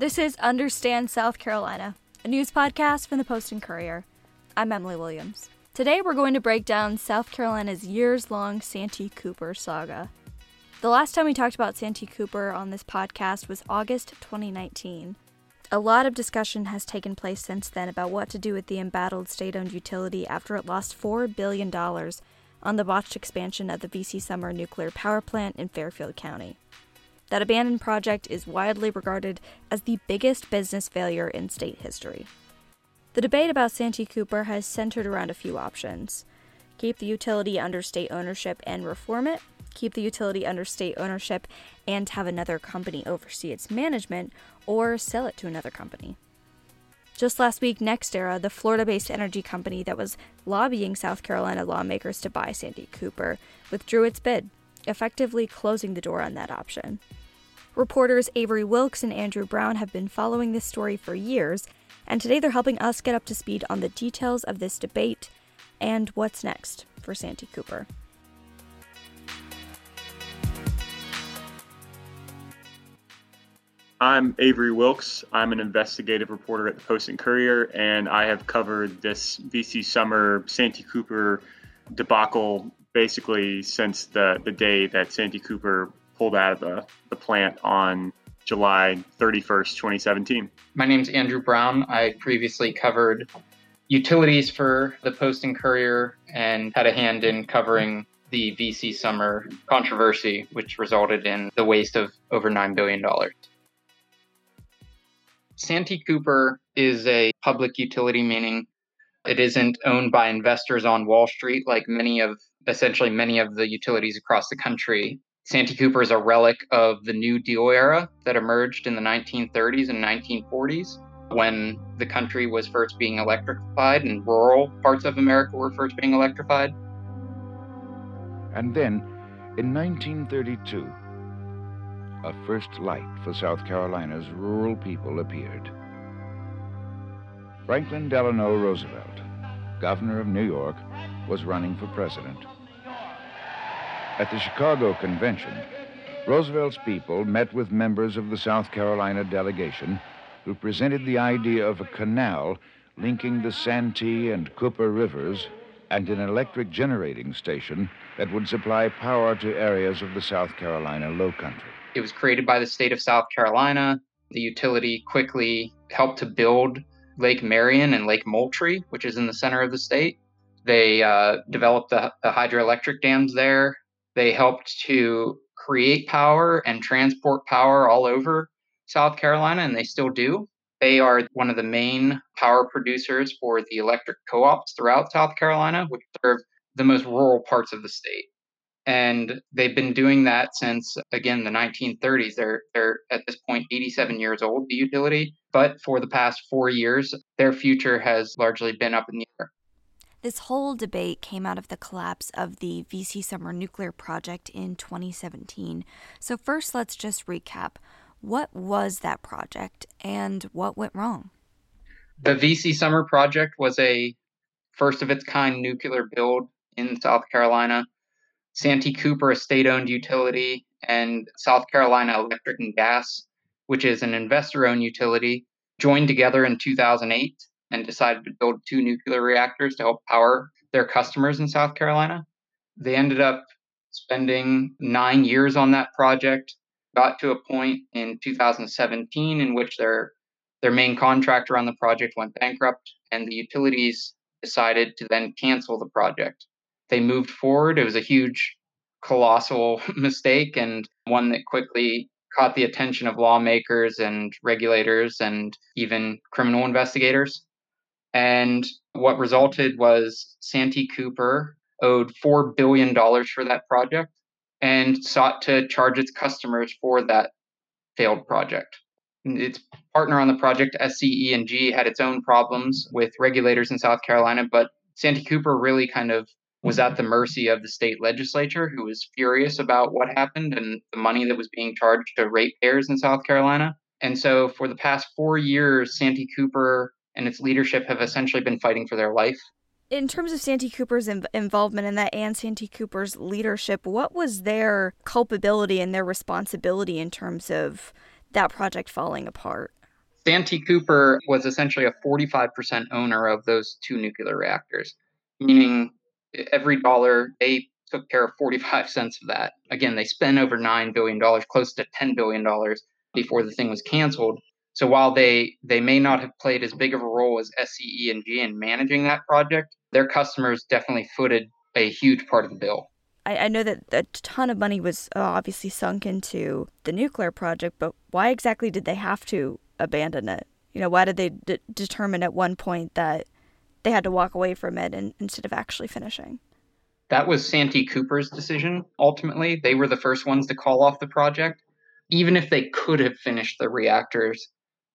This is Understand South Carolina, a news podcast from the Post and Courier. I'm Emily Williams. Today we're going to break down South Carolina's years long Santee Cooper saga. The last time we talked about Santee Cooper on this podcast was August 2019. A lot of discussion has taken place since then about what to do with the embattled state owned utility after it lost $4 billion on the botched expansion of the VC Summer nuclear power plant in Fairfield County. That abandoned project is widely regarded as the biggest business failure in state history. The debate about Santee Cooper has centered around a few options keep the utility under state ownership and reform it, keep the utility under state ownership and have another company oversee its management, or sell it to another company. Just last week, NextEra, the Florida based energy company that was lobbying South Carolina lawmakers to buy Santee Cooper, withdrew its bid, effectively closing the door on that option. Reporters Avery Wilkes and Andrew Brown have been following this story for years, and today they're helping us get up to speed on the details of this debate and what's next for Santee Cooper. I'm Avery Wilkes. I'm an investigative reporter at the Post and Courier, and I have covered this VC Summer Santee Cooper debacle basically since the, the day that Santee Cooper pulled out of the, the plant on July 31st, 2017. My name is Andrew Brown. I previously covered utilities for the Post and Courier and had a hand in covering the VC summer controversy, which resulted in the waste of over $9 billion. Santee Cooper is a public utility, meaning it isn't owned by investors on Wall Street like many of essentially many of the utilities across the country. Santee Cooper is a relic of the New Deal era that emerged in the 1930s and 1940s when the country was first being electrified and rural parts of America were first being electrified. And then, in 1932, a first light for South Carolina's rural people appeared. Franklin Delano Roosevelt, governor of New York, was running for president. At the Chicago Convention, Roosevelt's people met with members of the South Carolina delegation who presented the idea of a canal linking the Santee and Cooper rivers and an electric generating station that would supply power to areas of the South Carolina low country. It was created by the state of South Carolina. The utility quickly helped to build Lake Marion and Lake Moultrie, which is in the center of the state. They uh, developed the, the hydroelectric dams there they helped to create power and transport power all over South Carolina, and they still do. They are one of the main power producers for the electric co ops throughout South Carolina, which serve the most rural parts of the state. And they've been doing that since, again, the 1930s. They're, they're at this point 87 years old, the utility. But for the past four years, their future has largely been up in the air. This whole debate came out of the collapse of the VC Summer nuclear project in 2017. So, first, let's just recap. What was that project and what went wrong? The VC Summer project was a first of its kind nuclear build in South Carolina. Santee Cooper, a state owned utility, and South Carolina Electric and Gas, which is an investor owned utility, joined together in 2008 and decided to build two nuclear reactors to help power their customers in South Carolina. They ended up spending nine years on that project, got to a point in 2017 in which their their main contractor on the project went bankrupt, and the utilities decided to then cancel the project. They moved forward. It was a huge, colossal mistake and one that quickly caught the attention of lawmakers and regulators and even criminal investigators. And what resulted was Santee Cooper owed $4 billion for that project and sought to charge its customers for that failed project. Its partner on the project, SCE&G, had its own problems with regulators in South Carolina, but Santee Cooper really kind of was at the mercy of the state legislature, who was furious about what happened and the money that was being charged to ratepayers in South Carolina. And so, for the past four years, Santee Cooper and its leadership have essentially been fighting for their life. In terms of Santee Cooper's involvement in that and Santee Cooper's leadership, what was their culpability and their responsibility in terms of that project falling apart? Santee Cooper was essentially a 45% owner of those two nuclear reactors, meaning every dollar they took care of 45 cents of that. Again, they spent over $9 billion, close to $10 billion before the thing was canceled. So while they, they may not have played as big of a role as SCE and G in managing that project, their customers definitely footed a huge part of the bill. I, I know that a ton of money was uh, obviously sunk into the nuclear project, but why exactly did they have to abandon it? You know, why did they d- determine at one point that they had to walk away from it and, instead of actually finishing? That was Santee Cooper's decision. Ultimately, they were the first ones to call off the project. Even if they could have finished the reactors,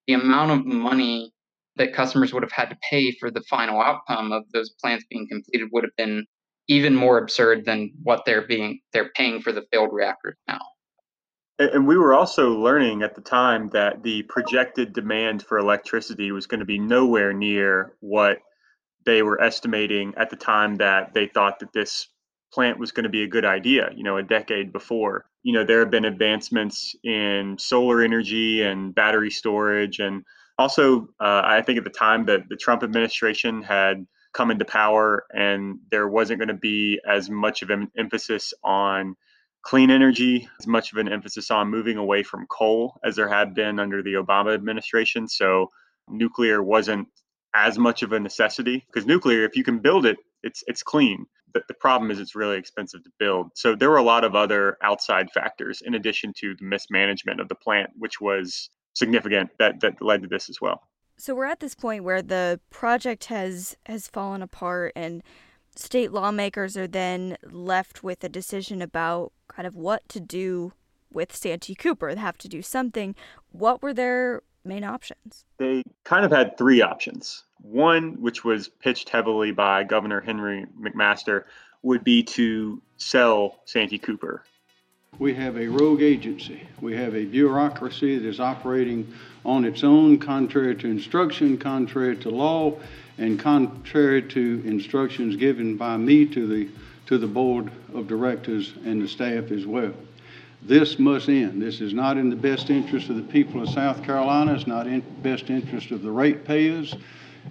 the amount of money that customers would have had to pay for the final outcome of those plants being completed would have been even more absurd than what they're being they're paying for the failed reactors now. And we were also learning at the time that the projected demand for electricity was going to be nowhere near what they were estimating at the time that they thought that this plant was going to be a good idea, you know, a decade before. You know, there have been advancements in solar energy and battery storage. And also, uh, I think at the time that the Trump administration had come into power and there wasn't going to be as much of an emphasis on clean energy, as much of an emphasis on moving away from coal as there had been under the Obama administration. So nuclear wasn't as much of a necessity because nuclear, if you can build it, it's it's clean. But the problem is it's really expensive to build. So there were a lot of other outside factors in addition to the mismanagement of the plant, which was significant that that led to this as well. So we're at this point where the project has has fallen apart and state lawmakers are then left with a decision about kind of what to do with Santee Cooper. They have to do something. What were their main options? They kind of had three options. One, which was pitched heavily by Governor Henry McMaster, would be to sell Santee Cooper. We have a rogue agency. We have a bureaucracy that is operating on its own, contrary to instruction, contrary to law, and contrary to instructions given by me to the to the board of directors and the staff as well. This must end. This is not in the best interest of the people of South Carolina. It's not in the best interest of the ratepayers,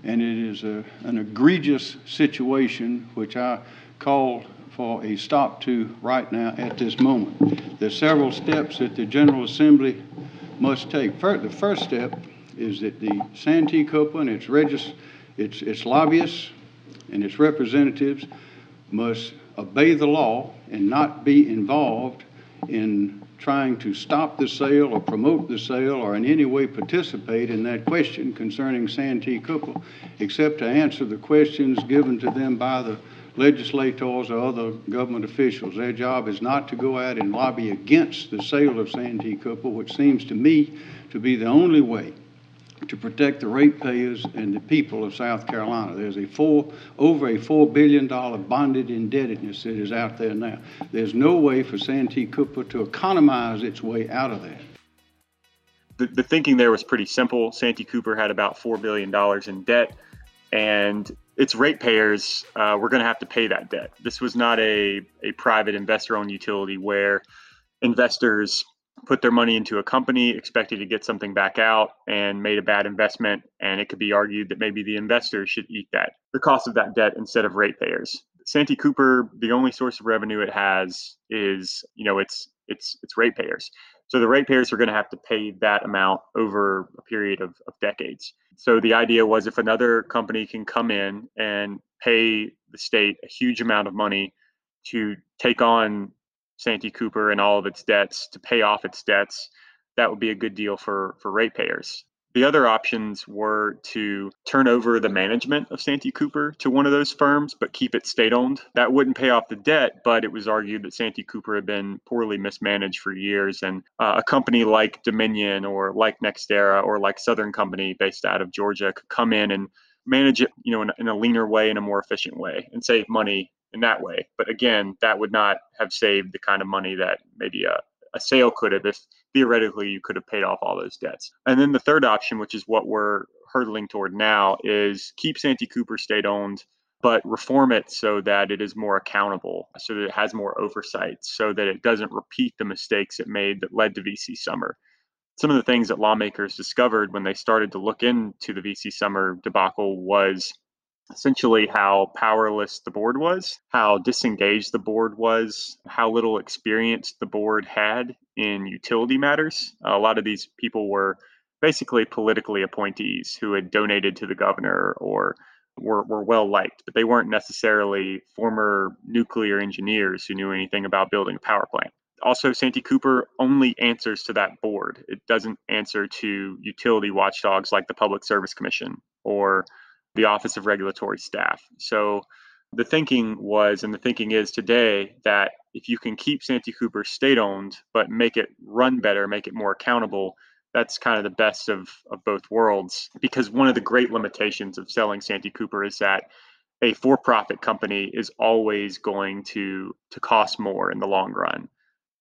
and it is a, an egregious situation which I call for a stop to right now at this moment. There's several steps that the General Assembly must take. First, the first step is that the Santee Cooper and its, regis- its, its lobbyists and its representatives must obey the law and not be involved in trying to stop the sale or promote the sale or in any way participate in that question concerning Santee Cooper, except to answer the questions given to them by the legislators or other government officials. Their job is not to go out and lobby against the sale of Santee Cooper, which seems to me to be the only way to protect the ratepayers and the people of South Carolina. There's a four, over a $4 billion bonded indebtedness that is out there now. There's no way for Santee Cooper to economize its way out of that. The, the thinking there was pretty simple. Santee Cooper had about $4 billion in debt, and its ratepayers uh, were going to have to pay that debt. This was not a, a private investor owned utility where investors put their money into a company expecting to get something back out and made a bad investment and it could be argued that maybe the investors should eat that the cost of that debt instead of ratepayers. Santee cooper the only source of revenue it has is you know it's it's it's ratepayers. So the ratepayers are going to have to pay that amount over a period of, of decades. So the idea was if another company can come in and pay the state a huge amount of money to take on Santee Cooper and all of its debts to pay off its debts, that would be a good deal for for ratepayers. The other options were to turn over the management of Santee Cooper to one of those firms, but keep it state owned. That wouldn't pay off the debt, but it was argued that Santee Cooper had been poorly mismanaged for years. And uh, a company like Dominion or like NextEra or like Southern Company based out of Georgia could come in and manage it, you know, in, in a leaner way, in a more efficient way, and save money in that way. But again, that would not have saved the kind of money that maybe a, a sale could have if theoretically you could have paid off all those debts. And then the third option, which is what we're hurtling toward now, is keep Santee Cooper state owned, but reform it so that it is more accountable, so that it has more oversight, so that it doesn't repeat the mistakes it made that led to VC Summer. some of the things that lawmakers discovered when they started to look into the VC Summer debacle was essentially how powerless the board was, how disengaged the board was, how little experience the board had in utility matters. A lot of these people were basically politically appointees who had donated to the governor or were, were well liked, but they weren't necessarily former nuclear engineers who knew anything about building a power plant. Also, Santee Cooper only answers to that board. It doesn't answer to utility watchdogs like the Public Service Commission or the Office of Regulatory Staff. So the thinking was, and the thinking is today, that if you can keep Santee Cooper state owned, but make it run better, make it more accountable, that's kind of the best of, of both worlds. Because one of the great limitations of selling Santee Cooper is that a for-profit company is always going to to cost more in the long run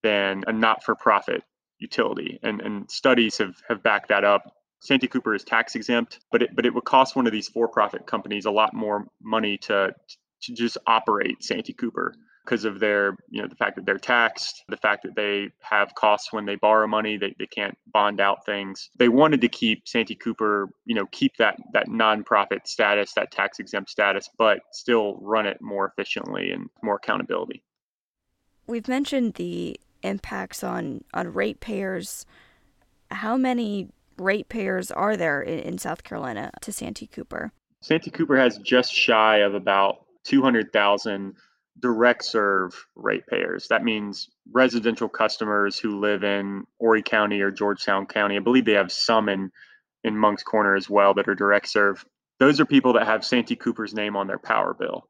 than a not-for-profit utility. And and studies have have backed that up. Santee Cooper is tax exempt, but it but it would cost one of these for-profit companies a lot more money to to just operate Santee Cooper because of their, you know, the fact that they're taxed, the fact that they have costs when they borrow money, they, they can't bond out things. They wanted to keep Santee Cooper, you know, keep that that nonprofit status, that tax exempt status, but still run it more efficiently and more accountability. We've mentioned the impacts on on ratepayers. How many ratepayers are there in, in South Carolina to Santee Cooper? Santee Cooper has just shy of about 200,000 direct serve ratepayers. That means residential customers who live in Horry County or Georgetown County. I believe they have some in in Moncks Corner as well that are direct serve. Those are people that have Santee Cooper's name on their power bill.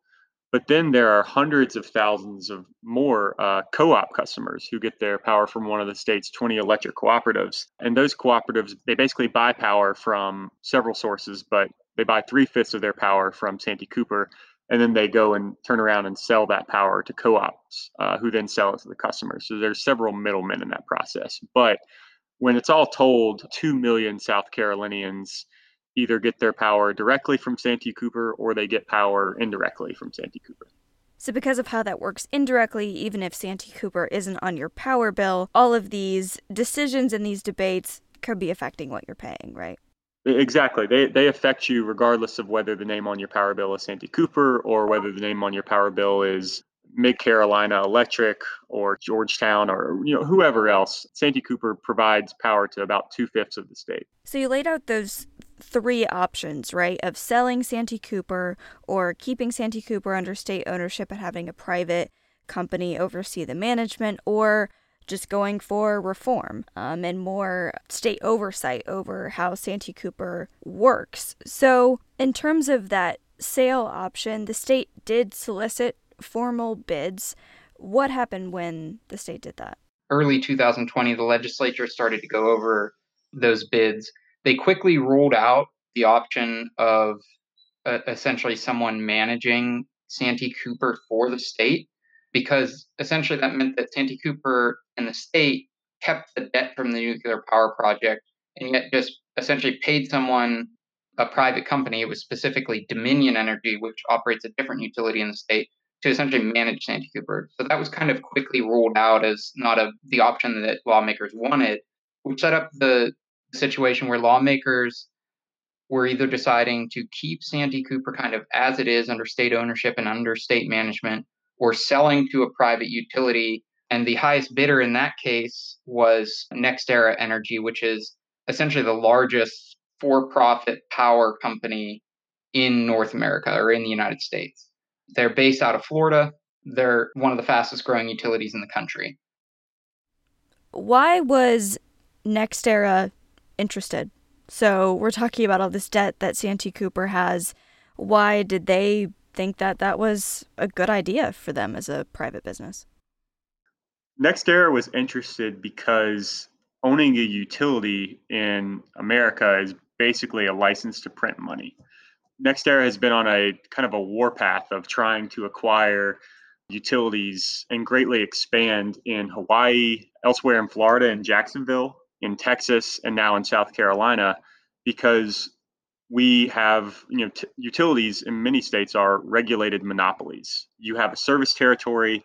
But then there are hundreds of thousands of more uh, co op customers who get their power from one of the state's 20 electric cooperatives. And those cooperatives, they basically buy power from several sources, but they buy three fifths of their power from Santee Cooper and then they go and turn around and sell that power to co-ops uh, who then sell it to the customers so there's several middlemen in that process but when it's all told 2 million south carolinians either get their power directly from santee cooper or they get power indirectly from santee cooper so, because of how that works indirectly, even if Santee Cooper isn't on your power bill, all of these decisions and these debates could be affecting what you're paying, right? Exactly. They they affect you regardless of whether the name on your power bill is Santee Cooper or whether the name on your power bill is Mid Carolina Electric or Georgetown or you know whoever else. Santee Cooper provides power to about two fifths of the state. So you laid out those three options, right? Of selling Santee Cooper or keeping Santee Cooper under state ownership and having a private company oversee the management or just going for reform um, and more state oversight over how Santee Cooper works. So, in terms of that sale option, the state did solicit formal bids. What happened when the state did that? Early 2020, the legislature started to go over those bids. They quickly ruled out the option of uh, essentially someone managing Santee Cooper for the state because essentially that meant that Santee Cooper and the state kept the debt from the nuclear power project and yet just essentially paid someone a private company it was specifically dominion energy which operates a different utility in the state to essentially manage santee cooper. So that was kind of quickly ruled out as not a the option that lawmakers wanted which set up the situation where lawmakers were either deciding to keep santee cooper kind of as it is under state ownership and under state management or selling to a private utility. And the highest bidder in that case was NextEra Energy, which is essentially the largest for profit power company in North America or in the United States. They're based out of Florida. They're one of the fastest growing utilities in the country. Why was NextEra interested? So we're talking about all this debt that Santee Cooper has. Why did they think that that was a good idea for them as a private business. NextEra was interested because owning a utility in America is basically a license to print money. NextEra has been on a kind of a warpath of trying to acquire utilities and greatly expand in Hawaii, elsewhere in Florida, in Jacksonville, in Texas, and now in South Carolina, because we have you know t- utilities in many states are regulated monopolies you have a service territory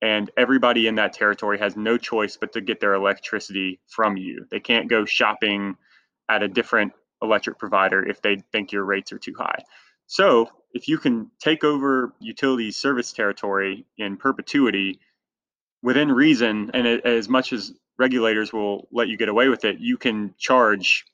and everybody in that territory has no choice but to get their electricity from you. They can't go shopping at a different electric provider if they think your rates are too high. So, if you can take over utility service territory in perpetuity within reason, and as much as regulators will let you get away with it, you can charge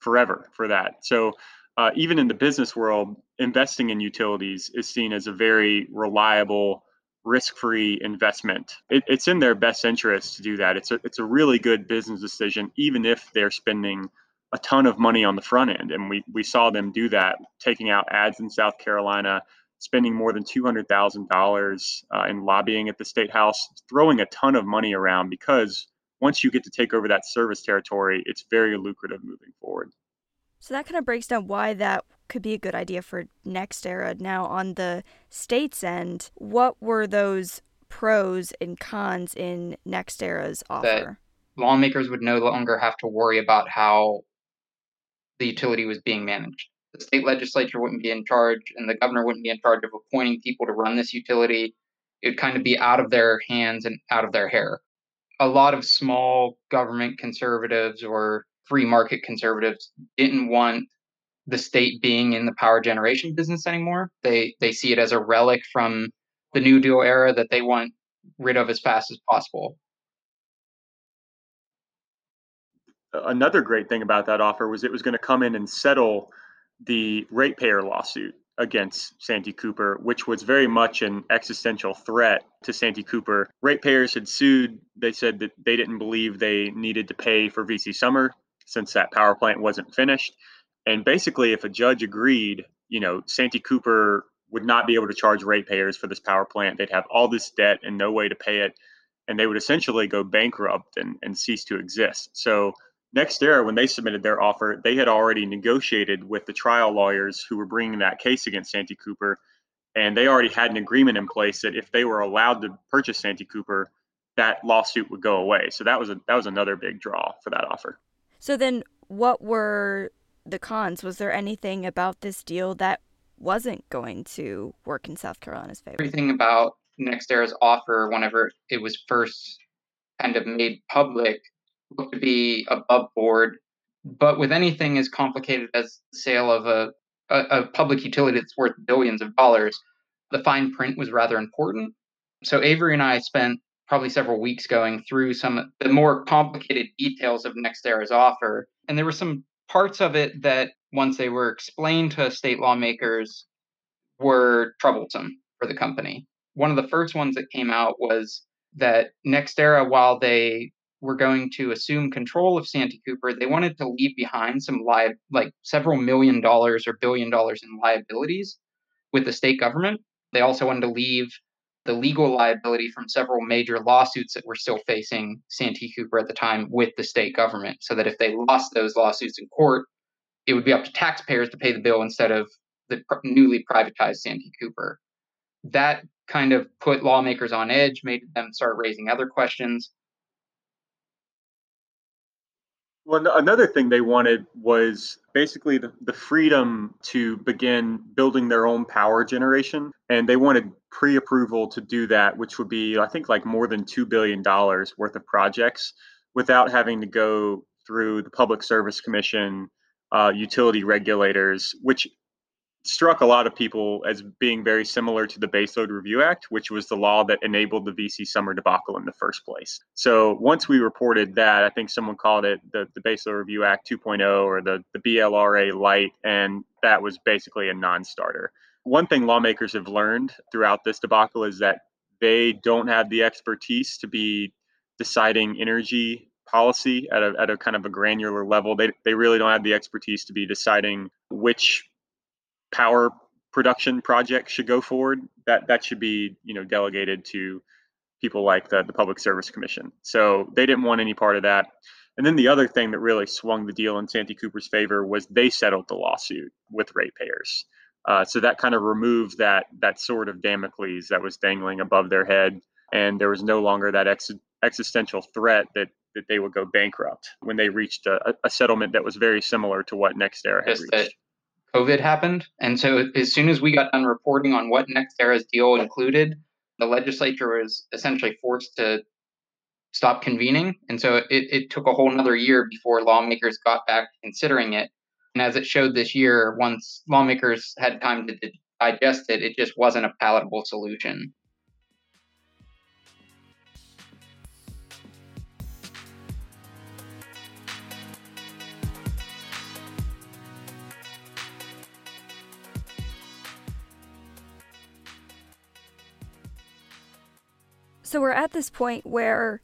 forever for that. So, uh, even in the business world, investing in utilities is seen as a very reliable, risk-free investment. It, it's in their best interest to do that. It's a it's a really good business decision, even if they're spending a ton of money on the front end. And we we saw them do that, taking out ads in South Carolina, spending more than two hundred thousand uh, dollars in lobbying at the state house, throwing a ton of money around because once you get to take over that service territory, it's very lucrative moving forward. So that kind of breaks down why that could be a good idea for NextEra. Now, on the state's end, what were those pros and cons in NextEra's offer? That lawmakers would no longer have to worry about how the utility was being managed. The state legislature wouldn't be in charge, and the governor wouldn't be in charge of appointing people to run this utility. It would kind of be out of their hands and out of their hair. A lot of small government conservatives or free market conservatives didn't want the state being in the power generation business anymore. They they see it as a relic from the New Deal era that they want rid of as fast as possible. Another great thing about that offer was it was going to come in and settle the ratepayer lawsuit against Santee Cooper, which was very much an existential threat to Santee Cooper. Ratepayers had sued. They said that they didn't believe they needed to pay for VC Summer since that power plant wasn't finished. And basically, if a judge agreed, you know, Santee Cooper would not be able to charge ratepayers for this power plant. They'd have all this debt and no way to pay it. And they would essentially go bankrupt and, and cease to exist. So, NextEra, when they submitted their offer, they had already negotiated with the trial lawyers who were bringing that case against Santee Cooper. And they already had an agreement in place that if they were allowed to purchase Santee Cooper, that lawsuit would go away. So that was a that was another big draw for that offer. So then, what were the cons? Was there anything about this deal that wasn't going to work in South Carolina's favor? Everything about NextEra's offer, whenever it was first kind of made public, looked to be above board. But with anything as complicated as the sale of a, a, a public utility that's worth billions of dollars, the fine print was rather important. So Avery and I spent probably several weeks going through some of the more complicated details of NextEra's offer. And there were some parts of it that, once they were explained to state lawmakers, were troublesome for the company. One of the first ones that came out was that NextEra, while they were going to assume control of Santee Cooper, they wanted to leave behind some li- like several million dollars or billion dollars in liabilities with the state government. They also wanted to leave the legal liability from several major lawsuits that were still facing Santee Cooper at the time with the state government, so that if they lost those lawsuits in court, it would be up to taxpayers to pay the bill instead of the newly privatized Santee Cooper. That kind of put lawmakers on edge, made them start raising other questions. Well, another thing they wanted was basically the, the freedom to begin building their own power generation. And they wanted pre approval to do that, which would be, I think, like more than $2 billion worth of projects without having to go through the Public Service Commission, uh, utility regulators, which struck a lot of people as being very similar to the Baseload Review Act, which was the law that enabled the VC summer debacle in the first place. So once we reported that, I think someone called it the, the Baseload Review Act 2.0 or the, the BLRA light, and that was basically a non starter. One thing lawmakers have learned throughout this debacle is that they don't have the expertise to be deciding energy policy at a, at a kind of a granular level. They, they really don't have the expertise to be deciding which power production project should go forward, that that should be you know delegated to people like the, the Public Service Commission. So they didn't want any part of that. And then the other thing that really swung the deal in Santee Cooper's favor was they settled the lawsuit with ratepayers. Uh, so that kind of removed that that sword of Damocles that was dangling above their head, and there was no longer that ex- existential threat that that they would go bankrupt when they reached a, a settlement that was very similar to what NextEra had Just reached. COVID happened. And so as soon as we got done reporting on what NextEra's deal included, the legislature was essentially forced to stop convening. And so it, it took a whole another year before lawmakers got back considering it. And as it showed this year, once lawmakers had time to digest it, it just wasn't a palatable solution. So we're at this point where,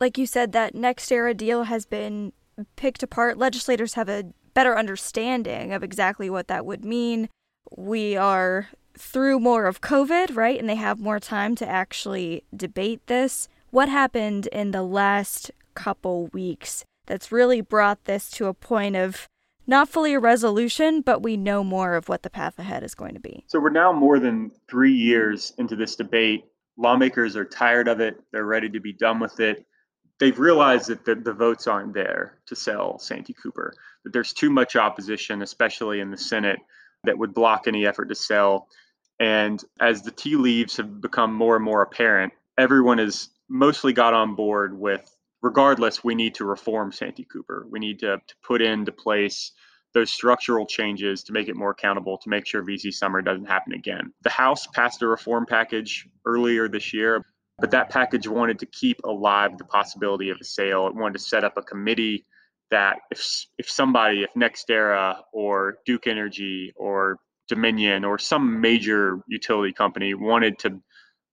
like you said, that NextEra deal has been picked apart. Legislators have a better understanding of exactly what that would mean. We are through more of COVID, right? And they have more time to actually debate this. What happened in the last couple weeks that's really brought this to a point of not fully a resolution, but we know more of what the path ahead is going to be? So we're now more than three years into this debate lawmakers are tired of it. They're ready to be done with it. They've realized that the, the votes aren't there to sell Santee Cooper, that there's too much opposition, especially in the Senate, that would block any effort to sell. And as the tea leaves have become more and more apparent, everyone has mostly got on board with regardless, we need to reform Santee Cooper. We need to, to put into place those structural changes to make it more accountable to make sure VC summer doesn't happen again. The House passed a reform package earlier this year, but that package wanted to keep alive the possibility of a sale. It wanted to set up a committee that if if somebody, if NextEra or Duke Energy or Dominion or some major utility company wanted to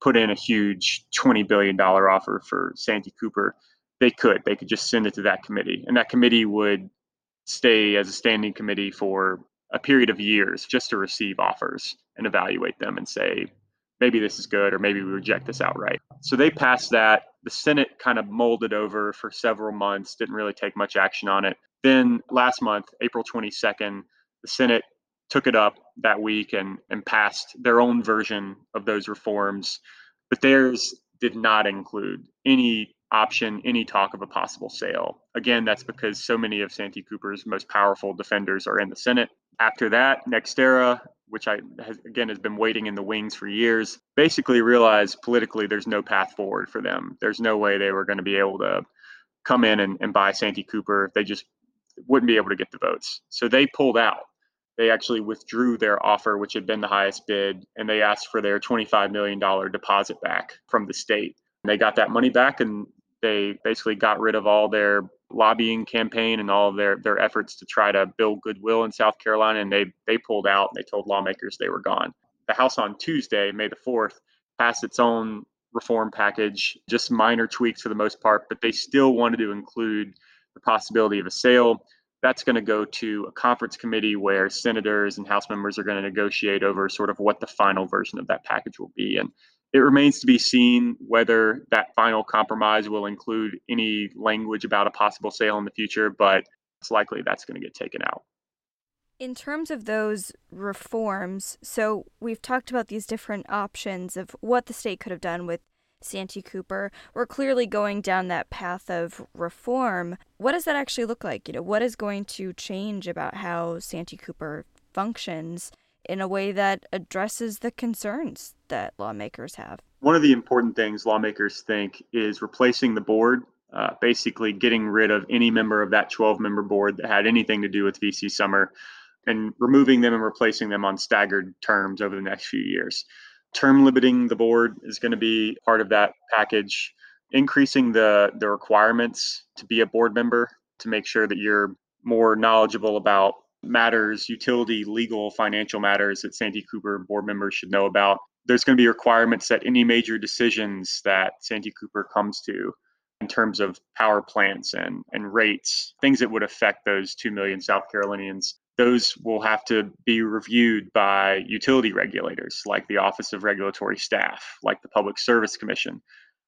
put in a huge $20 billion offer for Santee Cooper, they could. They could just send it to that committee, and that committee would stay as a standing committee for a period of years just to receive offers and evaluate them and say, maybe this is good or maybe we reject this outright. So they passed that. The Senate kind of molded over for several months, didn't really take much action on it. Then last month, April 22nd, the Senate took it up that week and, and passed their own version of those reforms, but theirs did not include any option any talk of a possible sale. Again, that's because so many of Santee Cooper's most powerful defenders are in the Senate. After that, NextEra, which I has, again has been waiting in the wings for years, basically realized politically there's no path forward for them. There's no way they were going to be able to come in and, and buy Santee Cooper. They just wouldn't be able to get the votes. So they pulled out. They actually withdrew their offer, which had been the highest bid, and they asked for their $25 million deposit back from the state. And They got that money back and they basically got rid of all their lobbying campaign and all of their their efforts to try to build goodwill in South Carolina and they they pulled out and they told lawmakers they were gone. The House on Tuesday, May the 4th, passed its own reform package, just minor tweaks for the most part, but they still wanted to include the possibility of a sale. That's going to go to a conference committee where senators and House members are going to negotiate over sort of what the final version of that package will be. And it remains to be seen whether that final compromise will include any language about a possible sale in the future, but it's likely that's going to get taken out. In terms of those reforms, so we've talked about these different options of what the state could have done with Santee Cooper. We're clearly going down that path of reform. What does that actually look like? You know, what is going to change about how Santee Cooper functions in a way that addresses the concerns that lawmakers have. One of the important things lawmakers think is replacing the board, uh, basically getting rid of any member of that 12 member board that had anything to do with VC Summer and removing them and replacing them on staggered terms over the next few years. Term limiting the board is going to be part of that package. Increasing the, the requirements to be a board member to make sure that you're more knowledgeable about matters, utility, legal, financial matters that Santee Cooper board members should know about. There's going to be requirements that any major decisions that Santee Cooper comes to in terms of power plants and, and rates, things that would affect those 2 million South Carolinians, those will have to be reviewed by utility regulators like the Office of Regulatory Staff, like the Public Service Commission.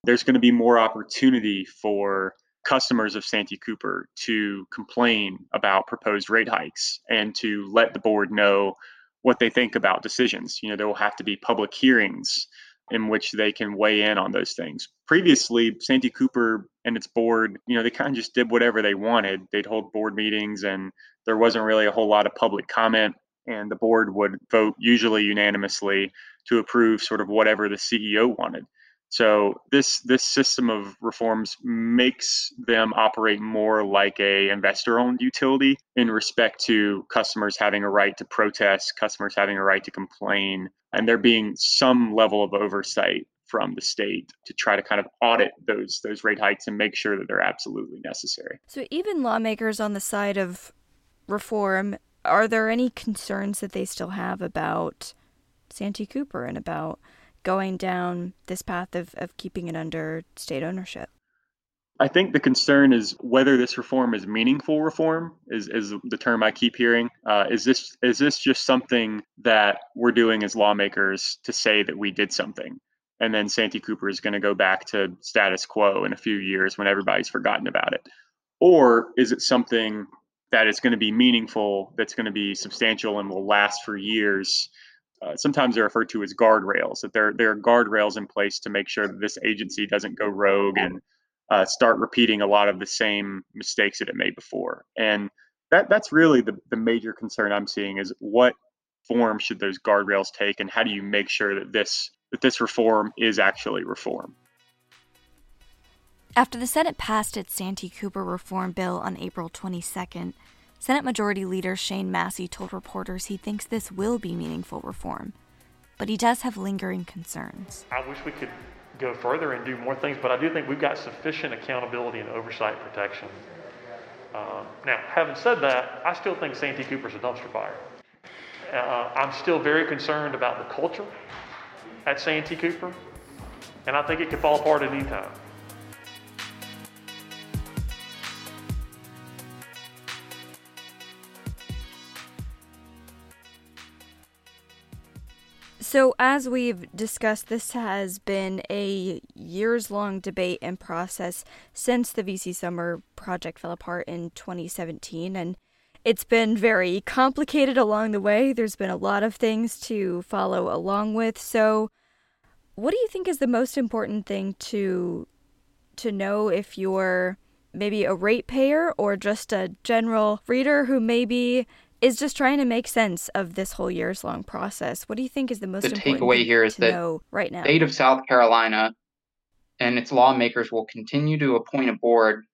There's going to be more opportunity for customers of Santee Cooper to complain about proposed rate hikes and to let the board know what they think about decisions. You know, there will have to be public hearings in which they can weigh in on those things. Previously, Santee Cooper and its board, you know, they kind of just did whatever they wanted. They'd hold board meetings and there wasn't really a whole lot of public comment. and the board would vote usually unanimously to approve sort of whatever the CEO wanted. So this this system of reforms makes them operate more like a investor-owned utility in respect to customers having a right to protest, customers having a right to complain, and there being some level of oversight from the state to try to kind of audit those those rate hikes and make sure that they're absolutely necessary. So even lawmakers on the side of reform, are there any concerns that they still have about Santee Cooper and about going down this path of, of keeping it under state ownership? I think the concern is whether this reform is meaningful reform is, is the term I keep hearing. Uh, is this is this just something that we're doing as lawmakers to say that we did something, and then Santee Cooper is going to go back to status quo in a few years when everybody's forgotten about it, or is it something that is going to be meaningful, that's going to be substantial, and will last for years? Uh, sometimes they're referred to as guardrails. That there there are guardrails in place to make sure that this agency doesn't go rogue and uh, start repeating a lot of the same mistakes that it made before. And that that's really the the major concern I'm seeing is what form should those guardrails take, and how do you make sure that this that this reform is actually reform. After the Senate passed its Santee Cooper reform bill on April 22nd, Senate Majority Leader Shane Massey told reporters he thinks this will be meaningful reform, but he does have lingering concerns. I wish we could go further and do more things, but I do think we've got sufficient accountability and oversight protection. Uh, now, having said that, I still think Santee Cooper's a dumpster fire. Uh, I'm still very concerned about the culture at Santee Cooper, and I think it could fall apart at any time. So, as we've discussed, this has been a years long debate and process since the VC Summer project fell apart in 2017. And it's been very complicated along the way. There's been a lot of things to follow along with. So, what do you think is the most important thing to to know if you're maybe a ratepayer or just a general reader who maybe is just trying to make sense of this whole years long process. What do you think is the most the important takeaway here is that right now? The state of South Carolina and its lawmakers will continue to appoint a board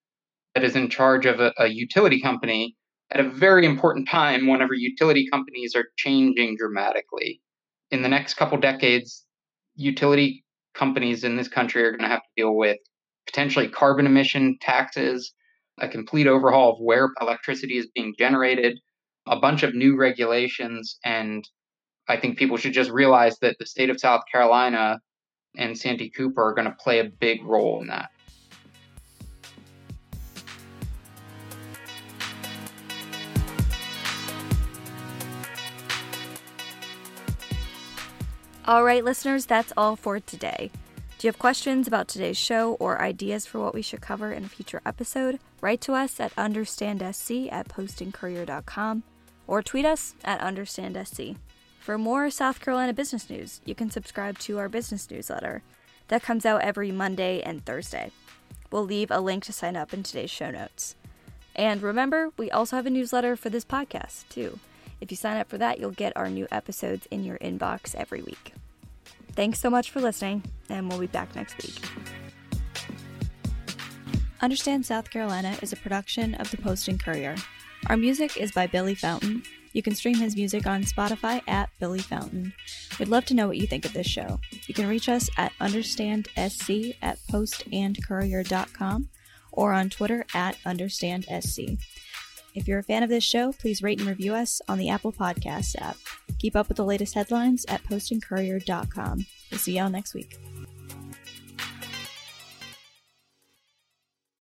that is in charge of a, a utility company at a very important time whenever utility companies are changing dramatically. In the next couple decades, utility companies in this country are going to have to deal with potentially carbon emission taxes, a complete overhaul of where electricity is being generated, a bunch of new regulations. And I think people should just realize that the state of South Carolina and Santee Cooper are going to play a big role in that. All right, listeners, that's all for today. Do you have questions about today's show or ideas for what we should cover in a future episode? Write to us at understandsc at postandcourier.com or tweet us at understandsc. For more South Carolina business news, you can subscribe to our business newsletter that comes out every Monday and Thursday. We'll leave a link to sign up in today's show notes. And remember, we also have a newsletter for this podcast, too. If you sign up for that, you'll get our new episodes in your inbox every week. Thanks so much for listening, and we'll be back next week. Understand South Carolina is a production of the Post and Courier. Our music is by Billy Fountain. You can stream his music on Spotify at Billy Fountain. We'd love to know what you think of this show. You can reach us at understandsc at postandcourier.com or on Twitter at understandsc. If you're a fan of this show, please rate and review us on the Apple Podcast app. Keep up with the latest headlines at postandcourier.com. We'll see y'all next week.